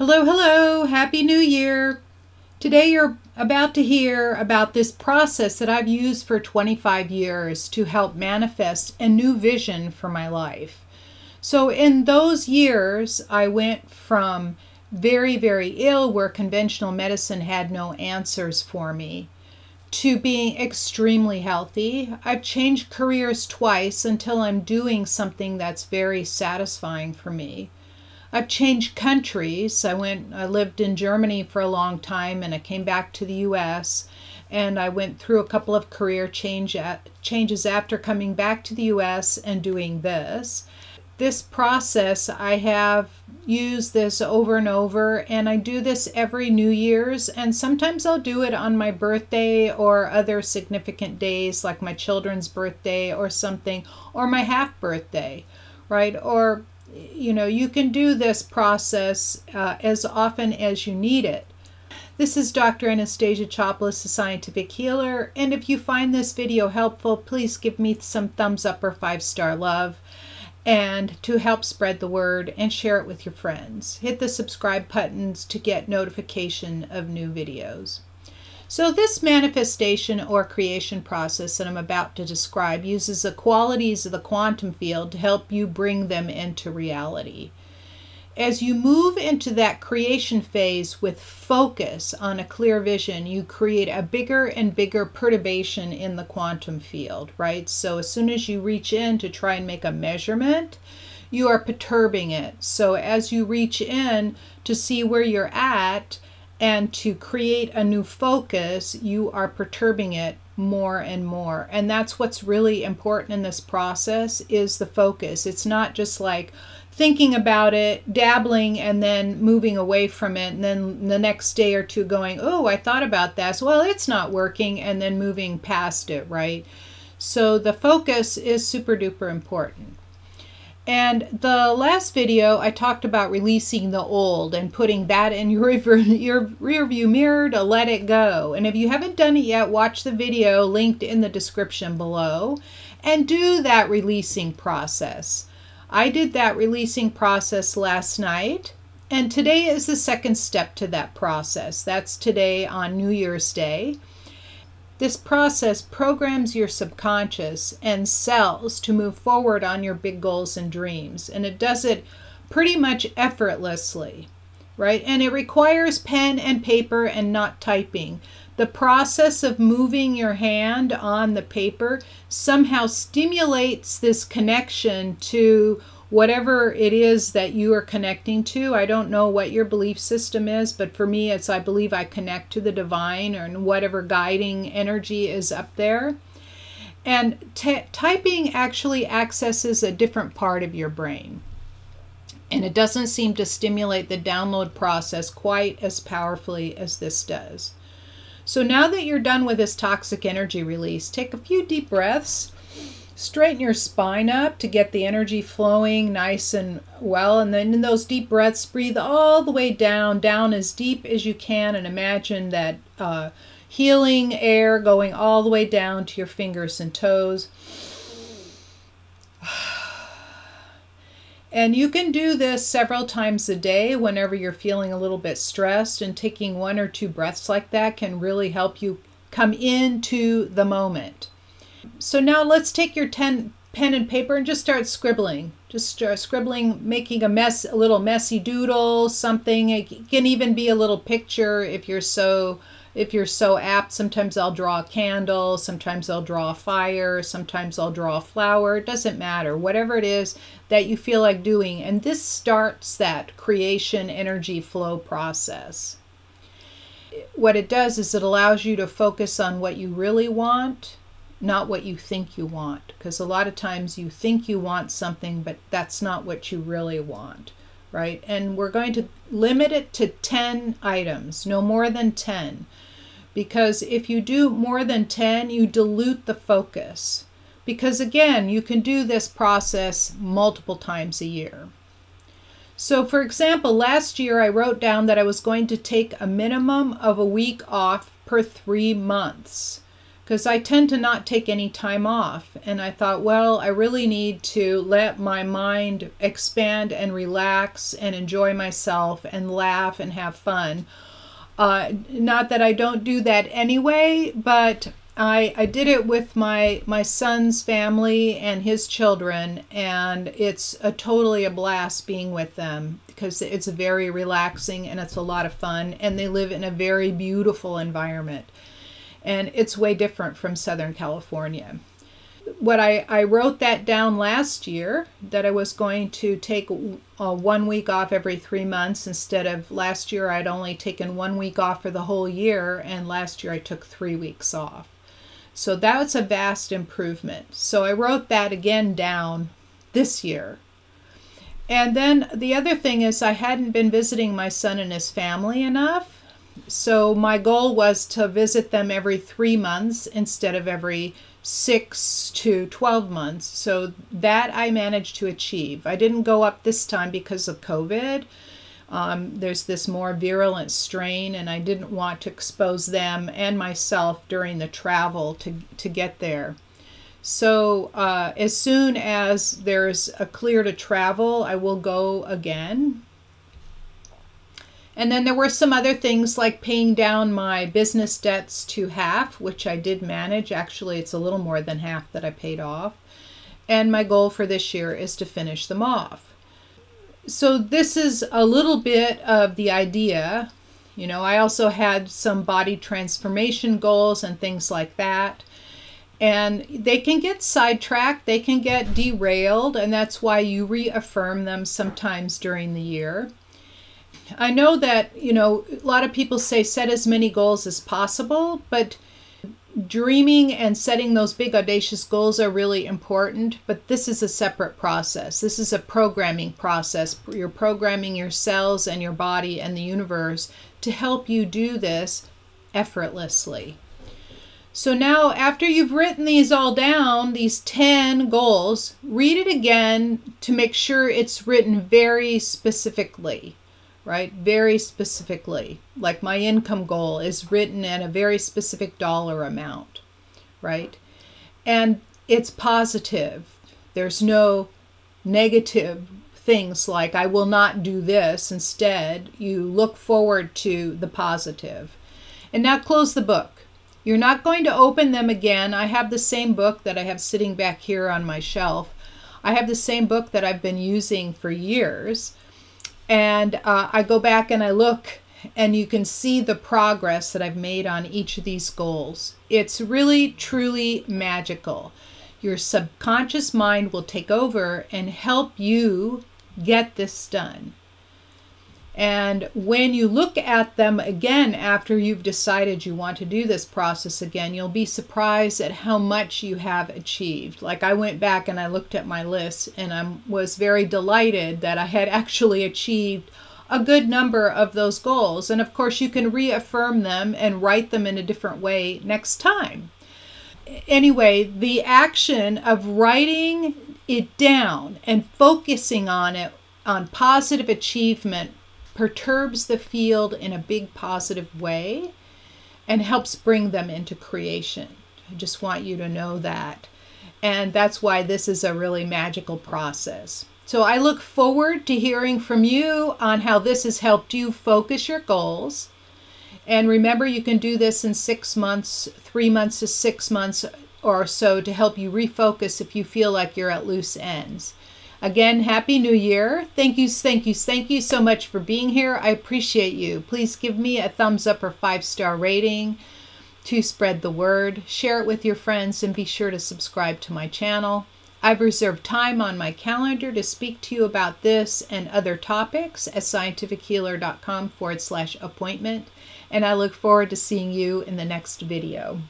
Hello, hello, Happy New Year! Today you're about to hear about this process that I've used for 25 years to help manifest a new vision for my life. So, in those years, I went from very, very ill, where conventional medicine had no answers for me, to being extremely healthy. I've changed careers twice until I'm doing something that's very satisfying for me. I've changed countries. I went I lived in Germany for a long time and I came back to the US and I went through a couple of career change uh, changes after coming back to the US and doing this. This process I have used this over and over and I do this every New Year's and sometimes I'll do it on my birthday or other significant days like my children's birthday or something or my half birthday, right? Or you know, you can do this process uh, as often as you need it. This is Dr. Anastasia Chopelas, a scientific healer, and if you find this video helpful, please give me some thumbs up or five star love and to help spread the word and share it with your friends. Hit the subscribe buttons to get notification of new videos. So, this manifestation or creation process that I'm about to describe uses the qualities of the quantum field to help you bring them into reality. As you move into that creation phase with focus on a clear vision, you create a bigger and bigger perturbation in the quantum field, right? So, as soon as you reach in to try and make a measurement, you are perturbing it. So, as you reach in to see where you're at, and to create a new focus, you are perturbing it more and more. And that's what's really important in this process is the focus. It's not just like thinking about it, dabbling and then moving away from it and then the next day or two going, "Oh, I thought about this. Well, it's not working." and then moving past it, right? So the focus is super duper important. And the last video, I talked about releasing the old and putting that in your, your rear view mirror to let it go. And if you haven't done it yet, watch the video linked in the description below and do that releasing process. I did that releasing process last night. And today is the second step to that process. That's today on New Year's Day. This process programs your subconscious and cells to move forward on your big goals and dreams. And it does it pretty much effortlessly, right? And it requires pen and paper and not typing. The process of moving your hand on the paper somehow stimulates this connection to whatever it is that you are connecting to. I don't know what your belief system is, but for me, it's I believe I connect to the divine or whatever guiding energy is up there. And t- typing actually accesses a different part of your brain. And it doesn't seem to stimulate the download process quite as powerfully as this does. So now that you're done with this toxic energy release, take a few deep breaths straighten your spine up to get the energy flowing nice and well. And then in those deep breaths, breathe all the way down, down as deep as you can, and imagine that uh, healing air going all the way down to your fingers and toes. And you can do this several times a day whenever you're feeling a little bit stressed, and taking one or two breaths like that can really help you come into the moment. So now let's take your ten, pen and paper and just start scribbling. Just start scribbling, making a mess, a little messy doodle, something. It can even be a little picture if you're so if you're so apt. Sometimes I'll draw a candle, sometimes I'll draw a fire, sometimes I'll draw a flower. It doesn't matter. Whatever it is that you feel like doing. And this starts that creation energy flow process. What it does is it allows you to focus on what you really want not what you think you want. Because a lot of times you think you want something, but that's not what you really want, right? And we're going to limit it to 10 items, no more than 10. Because if you do more than 10, you dilute the focus. Because again, you can do this process multiple times a year. So, for example, last year I wrote down that I was going to take a minimum of a week off per three months because I tend to not take any time off. And I thought, well, I really need to let my mind expand and relax and enjoy myself and laugh and have fun. Uh, not that I don't do that anyway, but I, I did it with my my son's family and his children and it's a totally a blast being with them because it's very relaxing and it's a lot of fun and they live in a very beautiful environment and it's way different from southern california what I, I wrote that down last year that I was going to take uh, one week off every three months instead of last year I'd only taken one week off for the whole year, and last year I took three weeks off. So that was a vast improvement. So I wrote that again down this year. And then the other thing is, I hadn't been visiting my son and his family enough. So my goal was to visit them every three months instead of every six to 12 months. So that I managed to achieve. I didn't go up this time because of COVID. Um, there's this more virulent strain, and I didn't want to expose them and myself during the travel to, to get there. So, uh, as soon as there's a clear to travel, I will go again. And then there were some other things like paying down my business debts to half, which I did manage. Actually, it's a little more than half that I paid off. And my goal for this year is to finish them off so this is a little bit of the idea. You know, I also had some body transformation goals and things like that. And they can get sidetracked, they can get derailed, and that's why you reaffirm them sometimes during the year. I know that, you know, a lot of people say set as many goals as possible, but dreaming and setting those big audacious goals are really important, but this is a separate process. This is a programming process. You're programming your cells and your body and the universe to help you do this effortlessly. So now, after you've written these all down, these 10 goals, read it again to make sure it's written very specifically right? Very specifically. Like my income goal is written at a very specific dollar amount, right? And it's positive. There's no negative things like I will not do this. Instead, you look forward to the positive. And now close the book. You're not going to open them again. I have the same book that I have sitting back here on my shelf. I have the same book that I've been using for years. And uh, I go back and I look, and you can see the progress that I've made on each of these goals. It's really, truly magical. Your subconscious mind will take over and help you get this done. And when you look at them again after you've decided you want to do this process again, you'll be surprised at how much you have achieved. Like I went back and I looked at my list and I was very delighted that I had actually achieved a good number of those goals. And of course, you can reaffirm them and write them in a different way next time. Anyway, the action of writing it down and focusing on it on positive achievement perturbs the field in a big positive way and helps bring them into creation. I just want you to know that. And that's why this is a really magical process. So I look forward to hearing from you on how this has helped you focus your goals. And remember, you can do this in six months, three months to six months or so to help you refocus if you feel like you're at loose ends. Again, Happy New Year. Thank you, thank you, thank you so much for being here. I appreciate you. Please give me a thumbs up or five star rating to spread the word. Share it with your friends and be sure to subscribe to my channel. I've reserved time on my calendar to speak to you about this and other topics at scientifichealer.com forward slash appointment, and I look forward to seeing you in the next video.